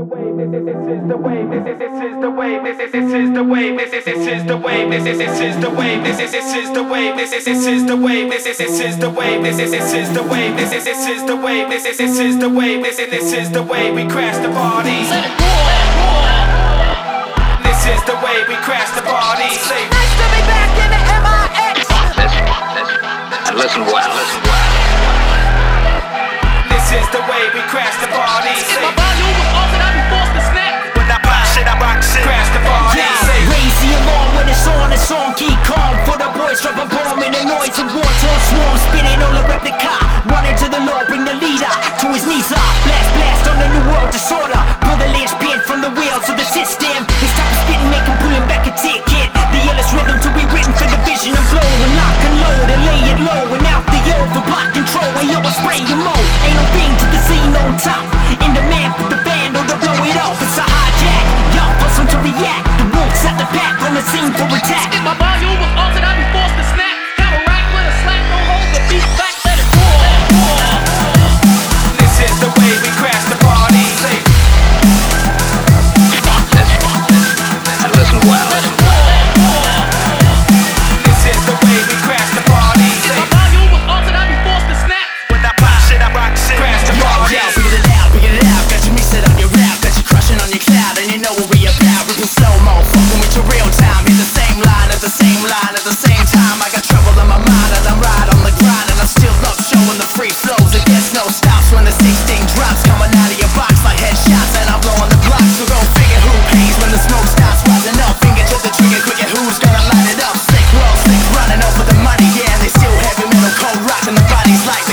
the way, this is, this is the way, this is, this is the way, this is, this is the way, this is, this is the way, this is, this is the way, this is, the way, this is, the way, this is, the way, this is, the way, this is, the way, this is, the way, this is, the way, we crash the party. song Geek Kong For the boys drop a bomb in the noise and to Swarm spinning all around the car Running to the Lord, bring the leader To his knees up, blast, blast on the new world disorder. and the body's like